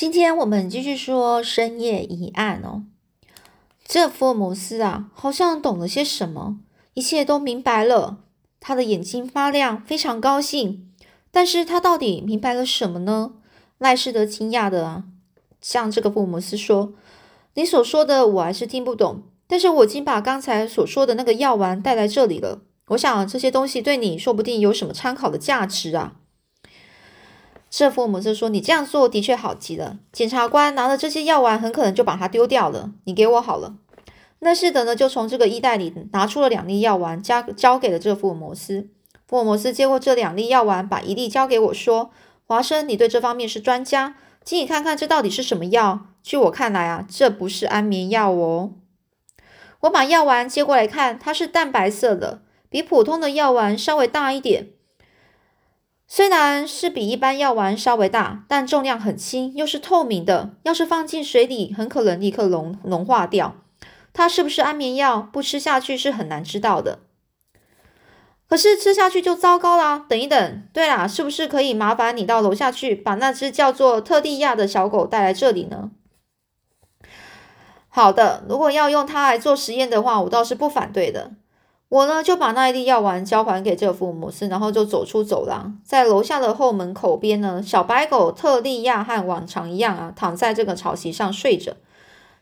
今天我们继续说深夜疑案哦。这福尔摩斯啊，好像懂了些什么，一切都明白了。他的眼睛发亮，非常高兴。但是他到底明白了什么呢？赖士德惊讶的啊，向这个福尔摩斯说：“你所说的我还是听不懂，但是我已经把刚才所说的那个药丸带来这里了。我想这些东西对你说不定有什么参考的价值啊。”这福尔摩斯说：“你这样做的确好极了。检察官拿了这些药丸，很可能就把它丢掉了。你给我好了。”那是的呢，就从这个衣袋里拿出了两粒药丸，交交给了这个福尔摩斯。福尔摩斯接过这两粒药丸，把一粒交给我说：“华生，你对这方面是专家，请你看看这到底是什么药。据我看来啊，这不是安眠药哦。”我把药丸接过来看，它是淡白色的，比普通的药丸稍微大一点。虽然是比一般药丸稍微大，但重量很轻，又是透明的。要是放进水里，很可能立刻融融化掉。它是不是安眠药？不吃下去是很难知道的。可是吃下去就糟糕啦！等一等，对啦，是不是可以麻烦你到楼下去，把那只叫做特地亚的小狗带来这里呢？好的，如果要用它来做实验的话，我倒是不反对的。我呢就把那一粒药丸交还给这个福尔摩斯，然后就走出走廊，在楼下的后门口边呢，小白狗特利亚和往常一样啊，躺在这个草席上睡着。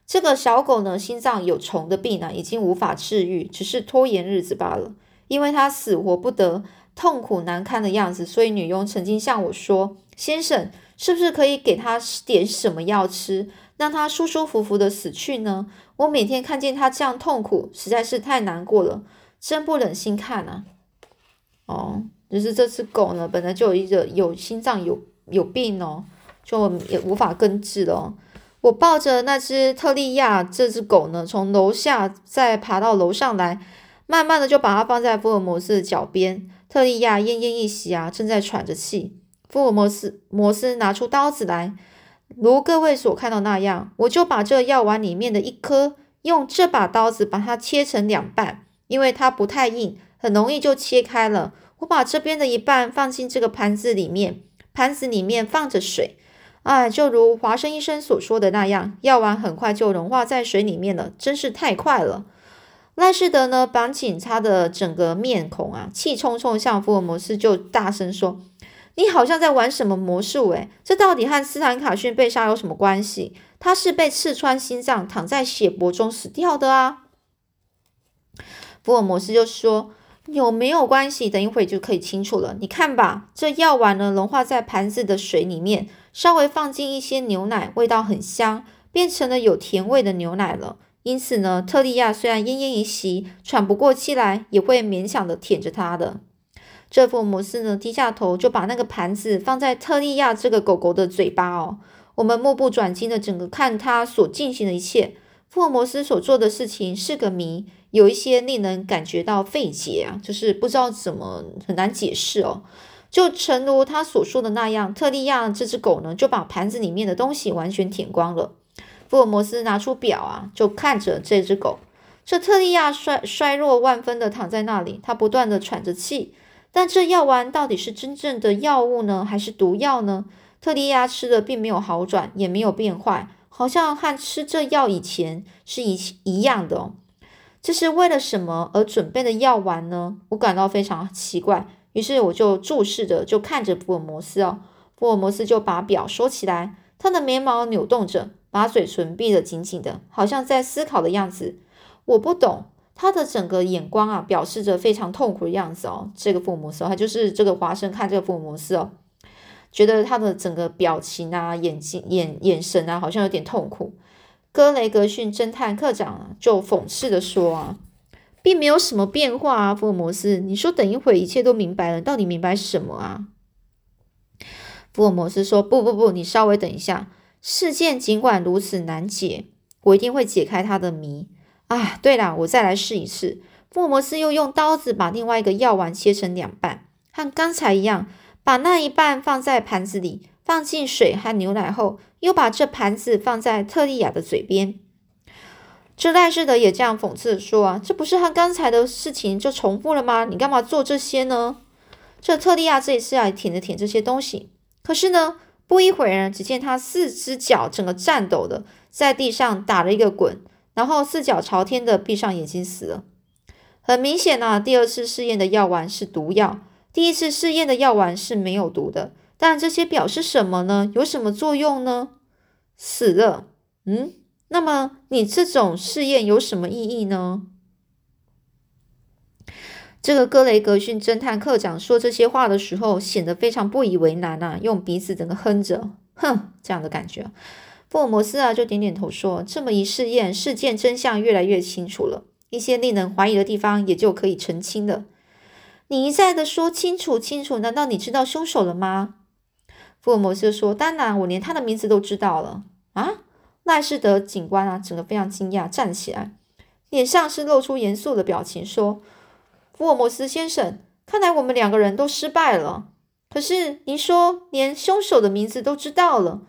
这个小狗呢，心脏有虫的病啊，已经无法治愈，只是拖延日子罢了。因为它死活不得，痛苦难堪的样子，所以女佣曾经向我说：“先生，是不是可以给他点什么药吃，让他舒舒服服的死去呢？我每天看见他这样痛苦，实在是太难过了。”真不忍心看啊！哦，就是这只狗呢，本来就有一个有心脏有有病哦，就也无法根治了。我抱着那只特利亚这只狗呢，从楼下再爬到楼上来，慢慢的就把它放在福尔摩斯的脚边。特利亚奄奄一息啊，正在喘着气。福尔摩斯摩斯拿出刀子来，如各位所看到那样，我就把这药丸里面的一颗，用这把刀子把它切成两半。因为它不太硬，很容易就切开了。我把这边的一半放进这个盘子里面，盘子里面放着水。哎，就如华生医生所说的那样，药丸很快就融化在水里面了，真是太快了。赖士德呢，绑紧他的整个面孔啊，气冲冲向福尔摩斯就大声说：“你好像在玩什么魔术？诶，这到底和斯坦卡逊被杀有什么关系？他是被刺穿心脏，躺在血泊中死掉的啊！”福尔摩斯就说：“有没有关系？等一会就可以清楚了。你看吧，这药丸呢融化在盘子的水里面，稍微放进一些牛奶，味道很香，变成了有甜味的牛奶了。因此呢，特利亚虽然奄奄一息，喘不过气来，也会勉强的舔着它的。这福尔摩斯呢低下头，就把那个盘子放在特利亚这个狗狗的嘴巴哦。我们目不转睛的整个看他所进行的一切。福尔摩斯所做的事情是个谜。”有一些令人感觉到费解啊，就是不知道怎么很难解释哦。就诚如他所说的那样，特利亚这只狗呢，就把盘子里面的东西完全舔光了。福尔摩斯拿出表啊，就看着这只狗。这特利亚衰衰弱万分的躺在那里，他不断的喘着气。但这药丸到底是真正的药物呢，还是毒药呢？特利亚吃的并没有好转，也没有变坏，好像和吃这药以前是一一样的哦。这是为了什么而准备的药丸呢？我感到非常奇怪，于是我就注视着，就看着福尔摩斯哦。福尔摩斯就把表收起来，他的眉毛扭动着，把嘴唇闭得紧紧的，好像在思考的样子。我不懂他的整个眼光啊，表示着非常痛苦的样子哦。这个福尔摩斯，他就是这个华生看这个福尔摩斯哦，觉得他的整个表情啊、眼睛、眼眼神啊，好像有点痛苦。格雷格逊侦探课长，就讽刺的说啊，并没有什么变化啊，福尔摩斯，你说等一会一切都明白了，到底明白什么啊？福尔摩斯说：不不不，你稍微等一下，事件尽管如此难解，我一定会解开它的谜啊！对了，我再来试一次。福尔摩斯又用刀子把另外一个药丸切成两半，和刚才一样，把那一半放在盘子里。放进水和牛奶后，又把这盘子放在特利亚的嘴边。这赖世德也这样讽刺说：“啊，这不是和刚才的事情就重复了吗？你干嘛做这些呢？”这特利亚这一次啊，舔着舔这些东西，可是呢，不一会儿，只见他四只脚整个颤抖的在地上打了一个滚，然后四脚朝天的闭上眼睛死了。很明显啊，第二次试验的药丸是毒药，第一次试验的药丸是没有毒的。但这些表示什么呢？有什么作用呢？死了。嗯，那么你这种试验有什么意义呢？这个格雷格逊侦探课长说这些话的时候，显得非常不以为然啊，用鼻子整个哼着，哼，这样的感觉。福尔摩斯啊，就点点头说：“这么一试验，事件真相越来越清楚了，一些令人怀疑的地方也就可以澄清了。”你一再的说清楚清楚，难道你知道凶手了吗？福尔摩斯说：“当然，我连他的名字都知道了。”啊，赖士德警官啊，整个非常惊讶，站起来，脸上是露出严肃的表情，说。福尔摩斯先生，看来我们两个人都失败了。可是您说连凶手的名字都知道了，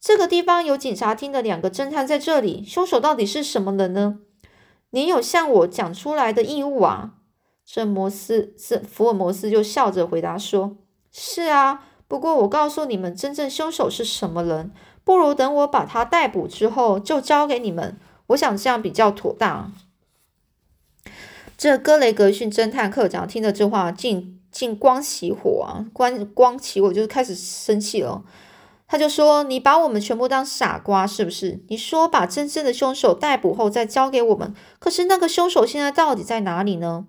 这个地方有警察厅的两个侦探在这里，凶手到底是什么人呢？您有向我讲出来的义务啊？这摩斯是福尔摩斯就笑着回答说：“是啊，不过我告诉你们，真正凶手是什么人，不如等我把他逮捕之后就交给你们。我想这样比较妥当。”这格雷格逊侦探课长听了这话，竟竟光起火啊！光光起火就开始生气了。他就说：“你把我们全部当傻瓜是不是？你说把真正的凶手逮捕后再交给我们，可是那个凶手现在到底在哪里呢？”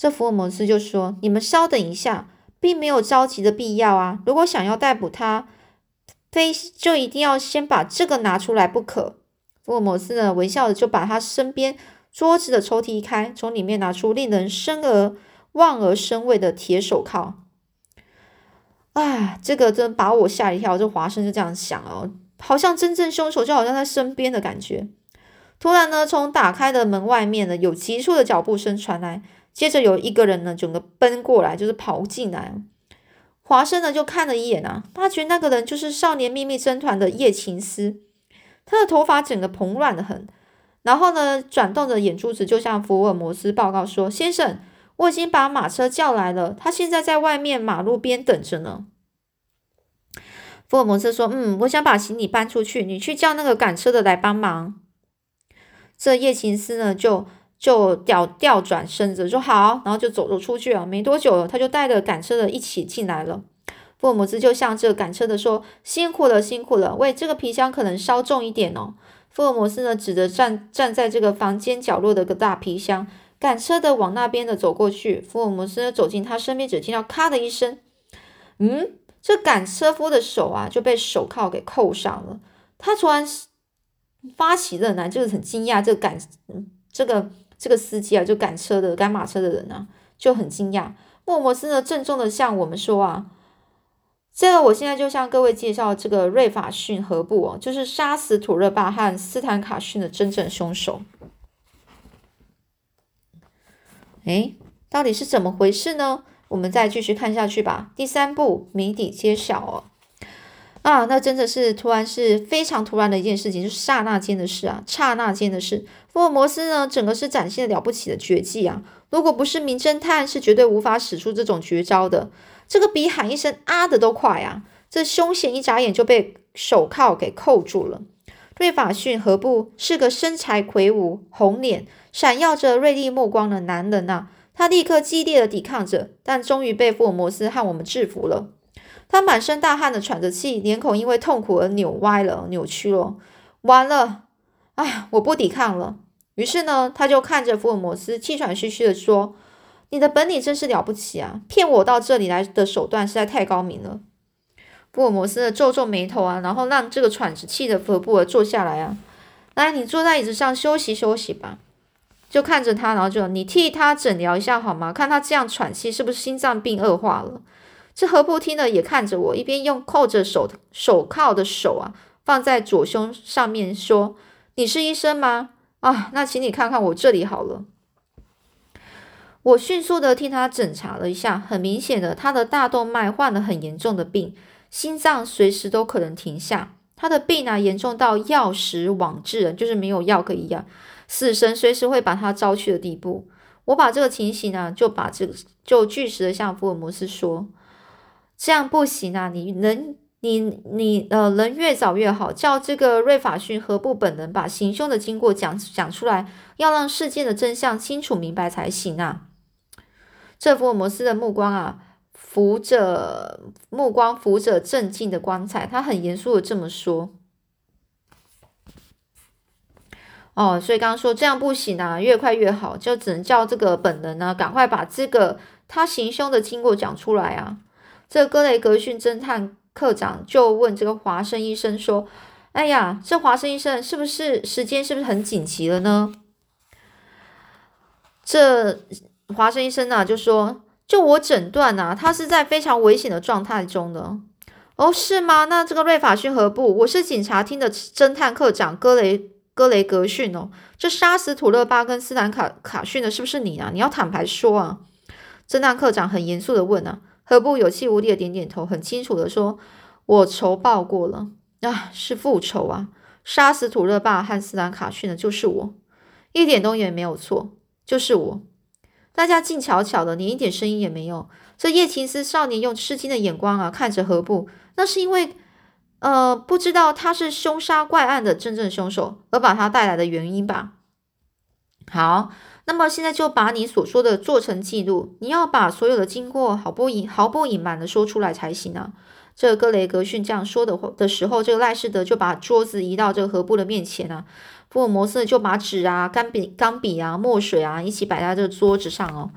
这福尔摩斯就说：“你们稍等一下，并没有着急的必要啊。如果想要逮捕他，非就一定要先把这个拿出来不可。”福尔摩斯呢，微笑的就把他身边。桌子的抽屉一开，从里面拿出令人生而望而生畏的铁手铐。啊，这个真把我吓一跳。这华生就这样想哦，好像真正凶手就好像在身边的感觉。突然呢，从打开的门外面呢，有急促的脚步声传来，接着有一个人呢，整个奔过来，就是跑进来。华生呢，就看了一眼啊，发觉那个人就是少年秘密侦团的叶琴斯，他的头发整个蓬乱的很。然后呢，转动着眼珠子，就向福尔摩斯报告说：“先生，我已经把马车叫来了，他现在在外面马路边等着呢。”福尔摩斯说：“嗯，我想把行李搬出去，你去叫那个赶车的来帮忙。”这叶琴斯呢，就就调调转身子说：“好。”然后就走了出去了。没多久，他就带着赶车的一起进来了。福尔摩斯就向这个赶车的说：“辛苦了，辛苦了。喂，这个皮箱可能稍重一点哦。”福尔摩斯呢，指着站站在这个房间角落的个大皮箱，赶车的往那边的走过去。福尔摩斯，走进他身边，只听到咔的一声，嗯，这赶车夫的手啊就被手铐给扣上了。他突然发起热来，就是很惊讶，这个赶这个这个司机啊，就赶车的赶马车的人啊，就很惊讶。莫摩斯呢，郑重的向我们说啊。这个我现在就向各位介绍这个瑞法逊河布哦，就是杀死土热巴和斯坦卡逊的真正凶手。哎，到底是怎么回事呢？我们再继续看下去吧。第三部谜底揭晓哦。啊，那真的是突然是非常突然的一件事情，就是刹那间的事啊，刹那间的事。福尔摩斯呢，整个是展现了了不起的绝技啊！如果不是名侦探，是绝对无法使出这种绝招的。这个比喊一声啊的都快啊！这凶险一眨眼就被手铐给扣住了。瑞法逊何布是个身材魁梧、红脸、闪耀着锐利目光的男人呐。他立刻激烈的抵抗着，但终于被福尔摩斯和我们制服了。他满身大汗的喘着气，脸孔因为痛苦而扭歪了、扭曲了。完了，哎，我不抵抗了。于是呢，他就看着福尔摩斯，气喘吁吁的说。你的本领真是了不起啊！骗我到这里来的手段实在太高明了。福尔摩斯皱皱眉头啊，然后让这个喘着气的福尔布尔坐下来啊。来，你坐在椅子上休息休息吧。就看着他，然后就你替他诊疗一下好吗？看他这样喘气，是不是心脏病恶化了？这何布听了也看着我，一边用扣着手手铐的手啊放在左胸上面说：“你是医生吗？啊，那请你看看我这里好了。”我迅速的替他检查了一下，很明显的，他的大动脉患了很严重的病，心脏随时都可能停下。他的病啊，严重到药食往治，就是没有药可以药，死神随时会把他招去的地步。我把这个情形呢，就把这个就据实的向福尔摩斯说，这样不行啊！你能你你呃，人越早越好，叫这个瑞法逊和布本人把行凶的经过讲讲出来，要让事件的真相清楚明白才行啊。这福尔摩斯的目光啊，扶着目光扶着镇静的光彩，他很严肃的这么说。哦，所以刚刚说这样不行啊，越快越好，就只能叫这个本人呢，赶快把这个他行凶的经过讲出来啊。这格雷格逊侦探。科长就问这个华生医生说：“哎呀，这华生医生是不是时间是不是很紧急了呢？”这华生医生呢就说：“就我诊断呐，他是在非常危险的状态中的。”哦，是吗？那这个瑞法逊何部？我是警察厅的侦探科长格雷格雷格逊哦。这杀死土勒巴跟斯坦卡卡逊的是不是你啊？你要坦白说啊！侦探科长很严肃的问啊。何不有气无力的点点头，很清楚的说：“我仇报过了啊，是复仇啊！杀死土勒爸和斯兰卡逊的就是我，一点都也没有错，就是我。大家静悄悄的，连一点声音也没有。这叶青丝少年用吃惊的眼光啊看着何不，那是因为呃不知道他是凶杀怪案的真正凶手，而把他带来的原因吧。好。”那么现在就把你所说的做成记录，你要把所有的经过毫不隐毫不隐瞒的说出来才行啊。这格雷格逊这样说的的时候，这个赖士德就把桌子移到这个何布的面前啊。福尔摩斯就把纸啊、钢笔、钢笔啊、墨水啊一起摆在这个桌子上哦。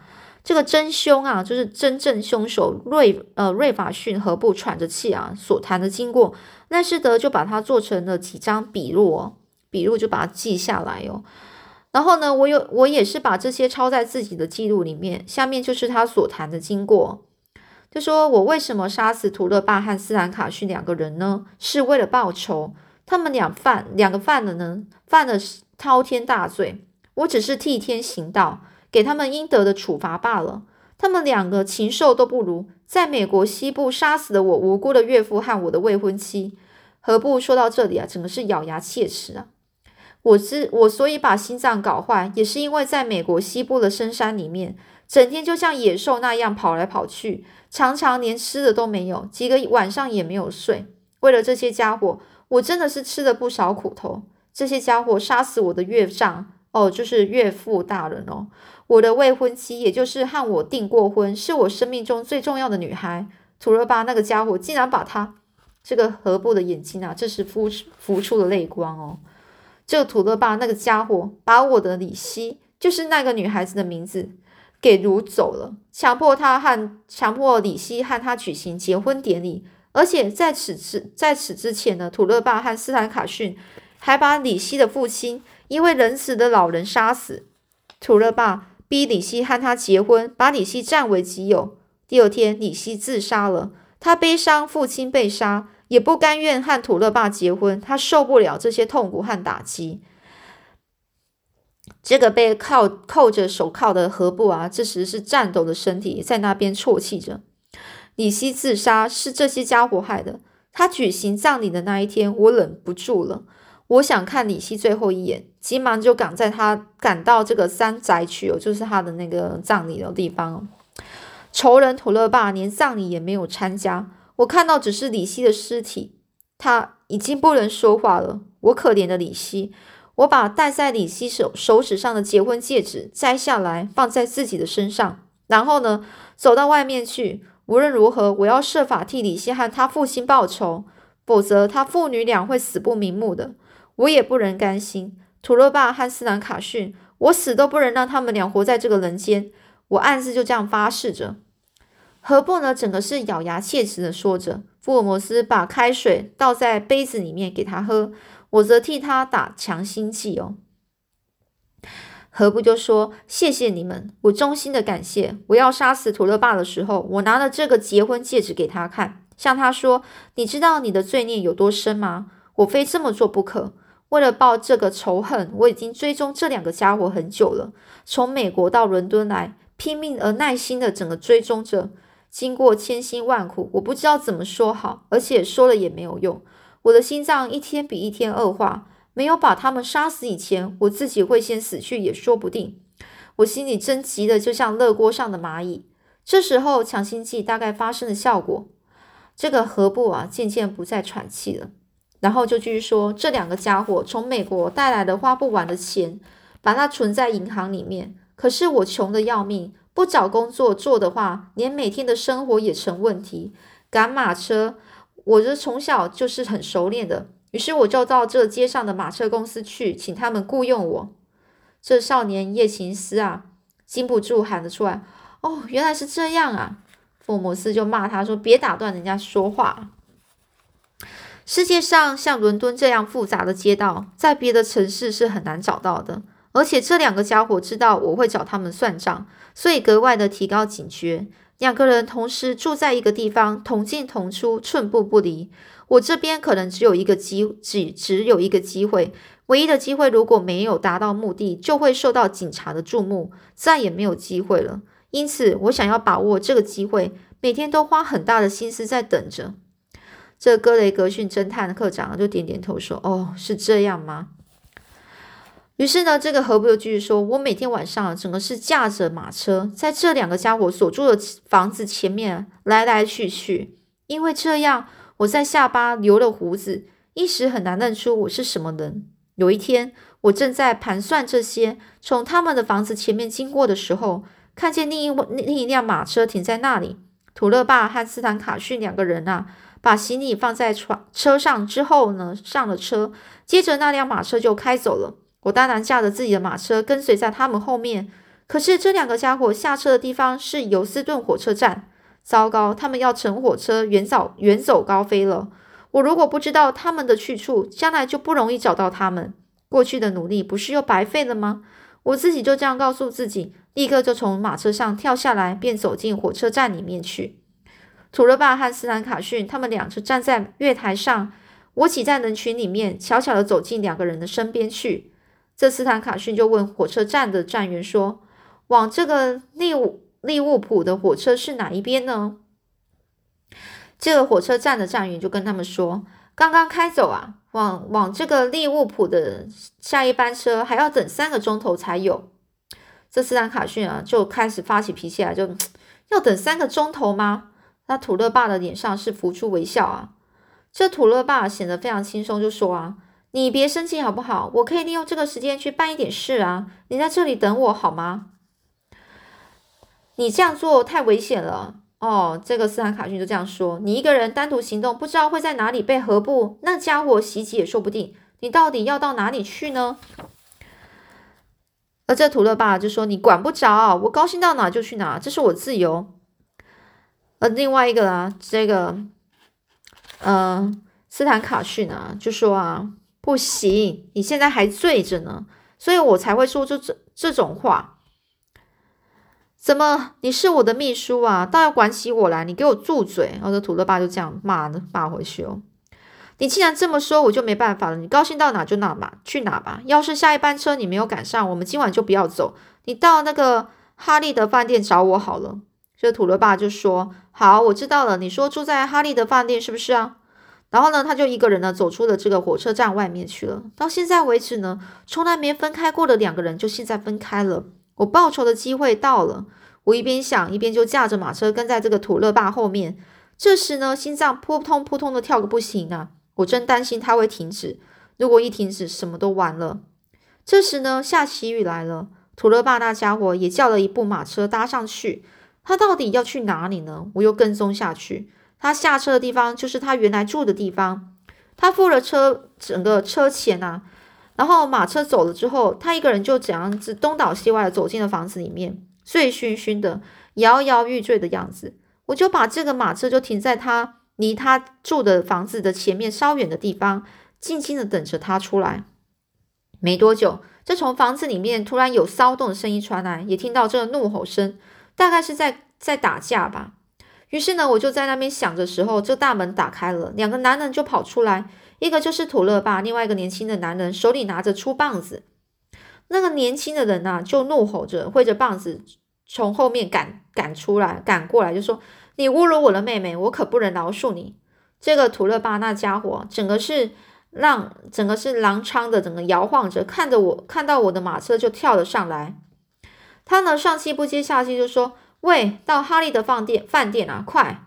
这个真凶啊，就是真正凶手瑞呃瑞法逊河布喘着气啊所谈的经过，赖士德就把它做成了几张笔录哦，笔录就把它记下来哦。然后呢，我有我也是把这些抄在自己的记录里面。下面就是他所谈的经过，就说我为什么杀死图勒巴和斯兰卡逊两个人呢？是为了报仇。他们两犯两个犯了呢，犯了滔天大罪。我只是替天行道，给他们应得的处罚罢了。他们两个禽兽都不如，在美国西部杀死了我无辜的岳父和我的未婚妻。何不说到这里啊，整个是咬牙切齿啊！我是我，所以把心脏搞坏，也是因为在美国西部的深山里面，整天就像野兽那样跑来跑去，常常连吃的都没有，几个晚上也没有睡。为了这些家伙，我真的是吃了不少苦头。这些家伙杀死我的岳丈，哦，就是岳父大人哦，我的未婚妻，也就是和我订过婚，是我生命中最重要的女孩。土勒巴那个家伙竟然把他这个河布的眼睛啊，这时浮浮出了泪光哦。这个土勒巴那个家伙把我的李希，就是那个女孩子的名字，给掳走了，强迫他和强迫李希和他举行结婚典礼。而且在此之在此之前呢，土勒巴和斯坦卡逊还把李希的父亲一位仁慈的老人杀死。土勒巴逼李希和他结婚，把李希占为己有。第二天，李希自杀了，他悲伤父亲被杀。也不甘愿和土勒爸结婚，他受不了这些痛苦和打击。这个被铐扣着手铐的何布啊，这时是颤抖的身体，在那边啜泣着。李希自杀是这些家伙害的。他举行葬礼的那一天，我忍不住了，我想看李希最后一眼，急忙就赶在他赶到这个三宅去哦，就是他的那个葬礼的地方。仇人土勒爸连葬礼也没有参加。我看到只是李希的尸体，他已经不能说话了。我可怜的李希，我把戴在李希手手指上的结婚戒指摘下来，放在自己的身上，然后呢，走到外面去。无论如何，我要设法替李希和他父亲报仇，否则他父女俩会死不瞑目的。我也不能甘心，土勒巴和斯兰卡逊，我死都不能让他们俩活在这个人间。我暗自就这样发誓着。何不呢？整个是咬牙切齿的说着。福尔摩斯把开水倒在杯子里面给他喝，我则替他打强心剂哦。何不就说：“谢谢你们，我衷心的感谢。我要杀死图勒爸的时候，我拿了这个结婚戒指给他看，向他说：‘你知道你的罪孽有多深吗？我非这么做不可。为了报这个仇恨，我已经追踪这两个家伙很久了，从美国到伦敦来，拼命而耐心的整个追踪着。’”经过千辛万苦，我不知道怎么说好，而且说了也没有用。我的心脏一天比一天恶化，没有把他们杀死以前，我自己会先死去也说不定。我心里真急的就像热锅上的蚂蚁。这时候强心剂大概发生了效果，这个何布啊，渐渐不再喘气了。然后就继续说，这两个家伙从美国带来的花不完的钱，把它存在银行里面。可是我穷的要命，不找工作做的话，连每天的生活也成问题。赶马车，我这从小就是很熟练的。于是我就到这街上的马车公司去，请他们雇佣我。这少年叶琴斯啊，禁不住喊了出来：“哦，原来是这样啊！”福摩斯就骂他说：“别打断人家说话。”世界上像伦敦这样复杂的街道，在别的城市是很难找到的。而且这两个家伙知道我会找他们算账，所以格外的提高警觉。两个人同时住在一个地方，同进同出，寸步不离。我这边可能只有一个机，只只有一个机会，唯一的机会。如果没有达到目的，就会受到警察的注目，再也没有机会了。因此，我想要把握这个机会，每天都花很大的心思在等着。这格雷格逊侦探科长就点点头说：“哦，是这样吗？”于是呢，这个何不又继续说：“我每天晚上整个是驾着马车，在这两个家伙所住的房子前面来来去去，因为这样我在下巴留了胡子，一时很难认出我是什么人。有一天，我正在盘算这些，从他们的房子前面经过的时候，看见另一另一辆马车停在那里。土勒巴和斯坦卡逊两个人啊，把行李放在船车上之后呢，上了车，接着那辆马车就开走了。”我当然驾着自己的马车跟随在他们后面，可是这两个家伙下车的地方是尤斯顿火车站。糟糕，他们要乘火车远走远走高飞了。我如果不知道他们的去处，将来就不容易找到他们。过去的努力不是又白费了吗？我自己就这样告诉自己，立刻就从马车上跳下来，便走进火车站里面去。土勒巴和斯兰卡逊他们俩就站在月台上，我挤在人群里面，悄悄地走进两个人的身边去。这斯坦卡逊就问火车站的站员说：“往这个利物利物浦的火车是哪一边呢？”这个火车站的站员就跟他们说：“刚刚开走啊，往往这个利物浦的下一班车还要等三个钟头才有。”这斯坦卡逊啊就开始发起脾气来，就要等三个钟头吗？那土勒爸的脸上是浮出微笑啊。这土勒爸显得非常轻松，就说啊。你别生气好不好？我可以利用这个时间去办一点事啊！你在这里等我好吗？你这样做太危险了哦！这个斯坦卡逊就这样说：“你一个人单独行动，不知道会在哪里被何布那家伙袭击也说不定。你到底要到哪里去呢？”而这图勒爸就说：“你管不着，我高兴到哪就去哪，这是我自由。”而另外一个啊，这个，嗯，斯坦卡逊啊，就说啊。不行，你现在还醉着呢，所以我才会说出这这种话。怎么，你是我的秘书啊，倒要管起我来？你给我住嘴！然后这土乐爸就这样骂骂回去哦。你既然这么说，我就没办法了。你高兴到哪就哪吧，去哪吧。要是下一班车你没有赶上，我们今晚就不要走。你到那个哈利的饭店找我好了。这土乐爸就说：“好，我知道了。你说住在哈利的饭店是不是啊？”然后呢，他就一个人呢走出了这个火车站外面去了。到现在为止呢，从来没分开过的两个人就现在分开了。我报仇的机会到了。我一边想，一边就驾着马车跟在这个土勒爸后面。这时呢，心脏扑通扑通的跳个不行啊！我真担心他会停止。如果一停止，什么都完了。这时呢，下起雨来了。土勒爸那家伙也叫了一部马车搭上去。他到底要去哪里呢？我又跟踪下去。他下车的地方就是他原来住的地方，他付了车整个车钱呐，然后马车走了之后，他一个人就这样子东倒西歪的走进了房子里面，醉醺醺的、摇摇欲坠的样子。我就把这个马车就停在他离他住的房子的前面稍远的地方，静静的等着他出来。没多久，这从房子里面突然有骚动的声音传来，也听到这个怒吼声，大概是在在打架吧。于是呢，我就在那边想着时候，这大门打开了，两个男人就跑出来，一个就是土勒巴，另外一个年轻的男人手里拿着粗棒子。那个年轻的人呢，就怒吼着，挥着棒子从后面赶赶出来，赶过来就说：“你侮辱我的妹妹，我可不能饶恕你！”这个土勒巴那家伙，整个是让整个是狼疮的，整个摇晃着，看着我看到我的马车就跳了上来。他呢上气不接下气就说。喂，到哈利的饭店饭店啊！快！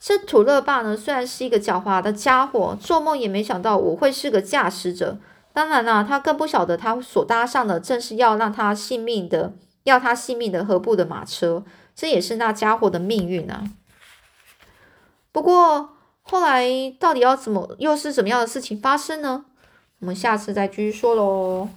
这土乐爸呢，虽然是一个狡猾的家伙，做梦也没想到我会是个驾驶者。当然啦，他更不晓得他所搭上的正是要让他性命的、要他性命的何布的马车，这也是那家伙的命运啊。不过后来到底要怎么，又是怎么样的事情发生呢？我们下次再继续说喽。